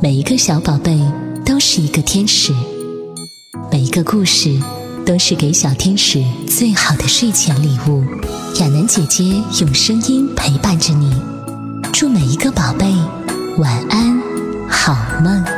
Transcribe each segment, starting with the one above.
每一个小宝贝都是一个天使，每一个故事都是给小天使最好的睡前礼物。亚楠姐姐用声音陪伴着你，祝每一个宝贝晚安，好梦。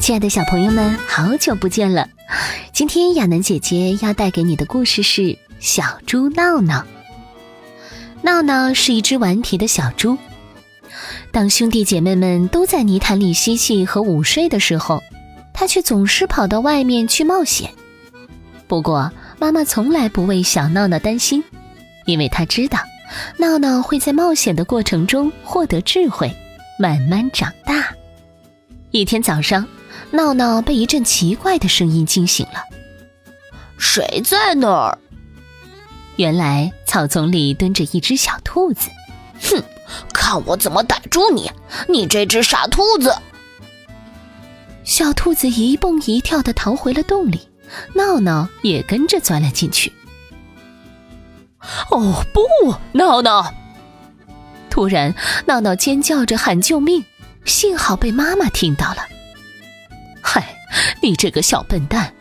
亲爱的小朋友们，好久不见了！今天亚楠姐姐要带给你的故事是《小猪闹闹》。闹闹是一只顽皮的小猪。当兄弟姐妹们都在泥潭里嬉戏和午睡的时候，他却总是跑到外面去冒险。不过，妈妈从来不为小闹闹担心，因为她知道，闹闹会在冒险的过程中获得智慧，慢慢长大。一天早上。闹闹被一阵奇怪的声音惊醒了。谁在那儿？原来草丛里蹲着一只小兔子。哼，看我怎么逮住你！你这只傻兔子！小兔子一蹦一跳的逃回了洞里，闹闹也跟着钻了进去。哦不，闹闹！突然，闹闹尖叫着喊救命，幸好被妈妈听到了。你这个小笨蛋！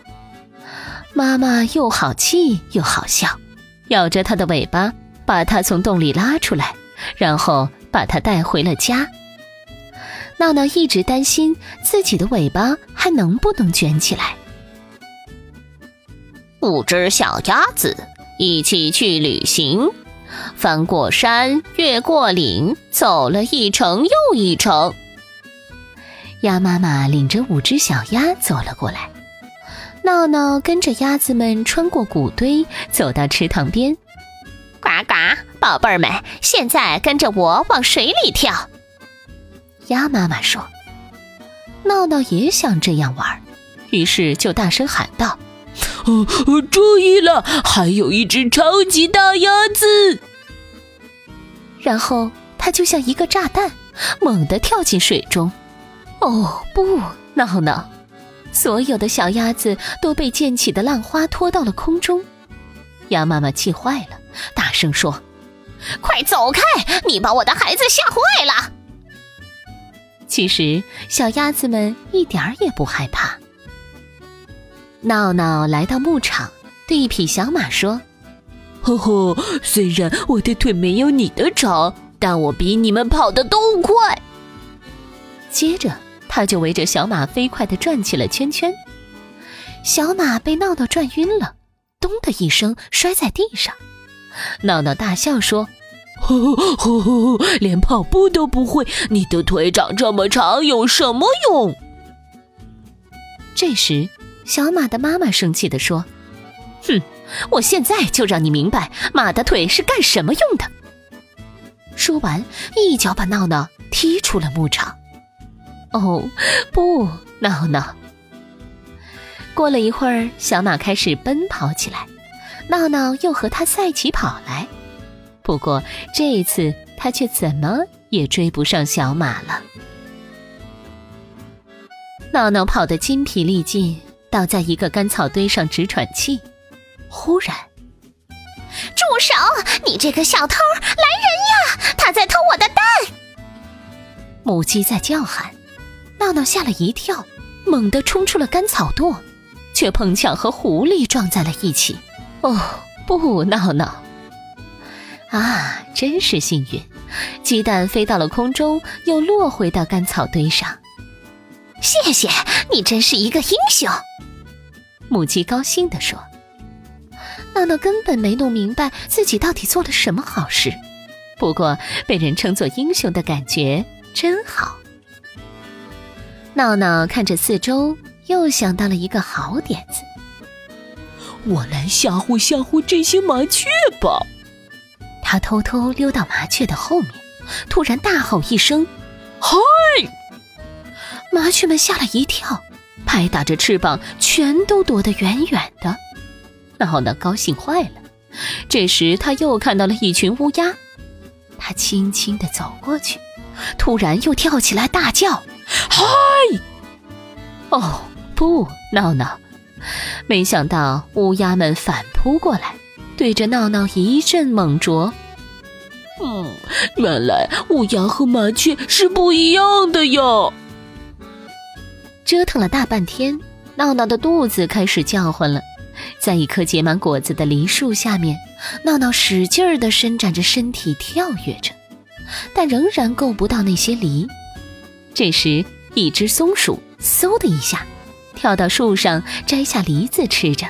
妈妈又好气又好笑，咬着它的尾巴，把它从洞里拉出来，然后把它带回了家。闹闹一直担心自己的尾巴还能不能卷起来。五只小鸭子一起去旅行，翻过山，越过岭，走了一程又一程。鸭妈妈领着五只小鸭走了过来，闹闹跟着鸭子们穿过谷堆，走到池塘边。呱呱，宝贝儿们，现在跟着我往水里跳。鸭妈妈说：“闹闹也想这样玩，于是就大声喊道：‘哦，注意了，还有一只超级大鸭子！’然后它就像一个炸弹，猛地跳进水中。”哦不，闹闹！所有的小鸭子都被溅起的浪花拖到了空中。鸭妈妈气坏了，大声说：“快走开！你把我的孩子吓坏了。”其实小鸭子们一点儿也不害怕。闹闹来到牧场，对一匹小马说：“呵呵，虽然我的腿没有你的长，但我比你们跑得都快。”接着。他就围着小马飞快地转起了圈圈，小马被闹闹转晕了，咚的一声摔在地上。闹闹大笑说：“呵呵呵，连跑步都不会，你的腿长这么长有什么用？”这时，小马的妈妈生气地说：“哼，我现在就让你明白马的腿是干什么用的。”说完，一脚把闹闹踢出了牧场。哦，不，闹闹。过了一会儿，小马开始奔跑起来，闹闹又和他赛起跑来。不过这一次，他却怎么也追不上小马了。闹闹跑得筋疲力尽，倒在一个干草堆上直喘气。忽然，住手！你这个小偷，来人呀！他在偷我的蛋！母鸡在叫喊。闹闹吓了一跳，猛地冲出了干草垛，却碰巧和狐狸撞在了一起。哦，不，闹闹！啊，真是幸运，鸡蛋飞到了空中，又落回到干草堆上。谢谢你，真是一个英雄！母鸡高兴地说。闹闹根本没弄明白自己到底做了什么好事，不过被人称作英雄的感觉真好。闹闹看着四周，又想到了一个好点子。我来吓唬吓唬这些麻雀吧。他偷偷溜到麻雀的后面，突然大吼一声：“嗨！”麻雀们吓了一跳，拍打着翅膀，全都躲得远远的。闹闹高兴坏了。这时他又看到了一群乌鸦。他轻轻地走过去，突然又跳起来大叫：“嗨！”哦，不，闹闹！没想到乌鸦们反扑过来，对着闹闹一阵猛啄。嗯，原来乌鸦和麻雀是不一样的哟。折腾了大半天，闹闹的肚子开始叫唤了。在一棵结满果子的梨树下面，闹闹使劲儿地伸展着身体，跳跃着，但仍然够不到那些梨。这时，一只松鼠嗖的一下，跳到树上摘下梨子吃着。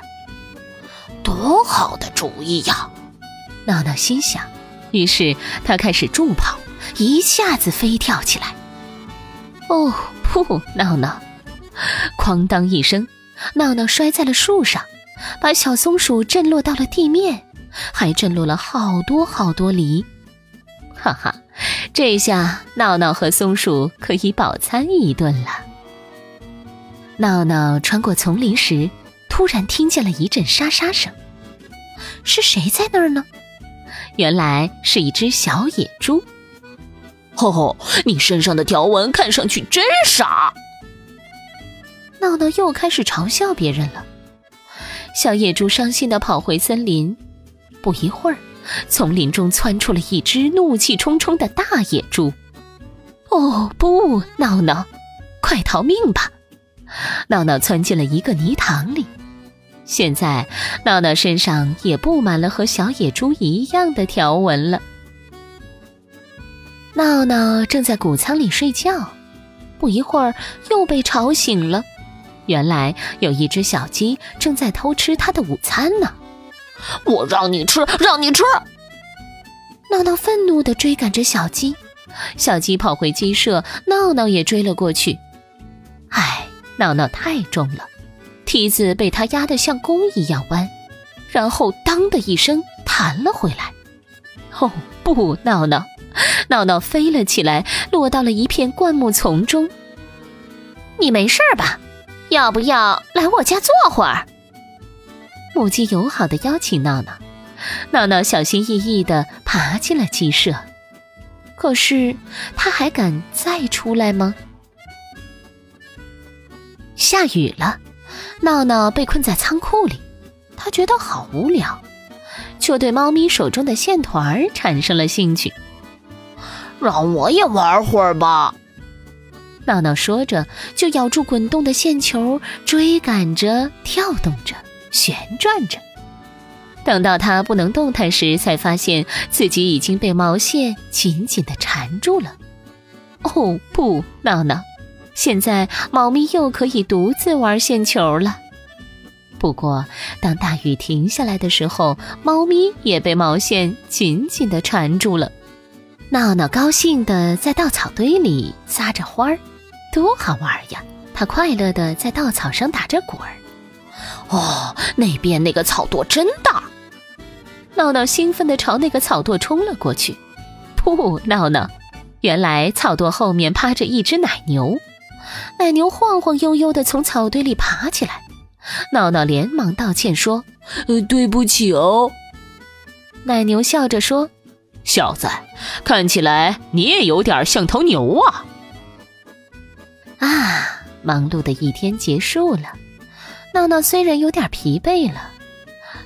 多好的主意呀！闹闹心想。于是他开始助跑，一下子飞跳起来。哦，噗！闹闹，哐当一声，闹闹摔在了树上，把小松鼠震落到了地面，还震落了好多好多梨。哈哈，这下闹闹和松鼠可以饱餐一顿了。闹闹穿过丛林时，突然听见了一阵沙沙声，是谁在那儿呢？原来是一只小野猪。吼吼！你身上的条纹看上去真傻。闹闹又开始嘲笑别人了。小野猪伤心地跑回森林。不一会儿，丛林中窜出了一只怒气冲冲的大野猪。哦不！闹闹，快逃命吧！闹闹窜进了一个泥塘里。现在，闹闹身上也布满了和小野猪一样的条纹了。闹闹正在谷仓里睡觉，不一会儿又被吵醒了。原来有一只小鸡正在偷吃它的午餐呢！我让你吃，让你吃！闹闹愤怒地追赶着小鸡，小鸡跑回鸡舍，闹闹也追了过去。唉，闹闹太重了。梯子被他压得像弓一样弯，然后当的一声弹了回来。哦不，闹闹，闹闹飞了起来，落到了一片灌木丛中。你没事吧？要不要来我家坐会儿？母鸡友好的邀请闹闹。闹闹小心翼翼的爬进了鸡舍。可是，他还敢再出来吗？下雨了。闹闹被困在仓库里，他觉得好无聊，就对猫咪手中的线团产生了兴趣。让我也玩会儿吧！闹闹说着，就咬住滚动的线球，追赶着、跳动着、旋转着。等到它不能动弹时，才发现自己已经被毛线紧紧地缠住了。哦不，闹闹！现在，猫咪又可以独自玩线球了。不过，当大雨停下来的时候，猫咪也被毛线紧紧地缠住了。闹闹高兴地在稻草堆里撒着欢儿，多好玩呀！它快乐地在稻草上打着滚儿。哦，那边那个草垛真大！闹闹兴奋地朝那个草垛冲了过去。噗！闹闹，原来草垛后面趴着一只奶牛。奶牛晃晃悠悠地从草堆里爬起来，闹闹连忙道歉说：“呃，对不起哦。”奶牛笑着说：“小子，看起来你也有点像头牛啊！”啊，忙碌的一天结束了，闹闹虽然有点疲惫了，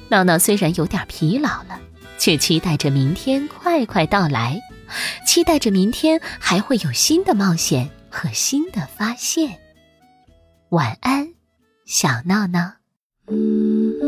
闹闹虽然有点疲劳了，却期待着明天快快到来，期待着明天还会有新的冒险。和新的发现。晚安，小闹闹。嗯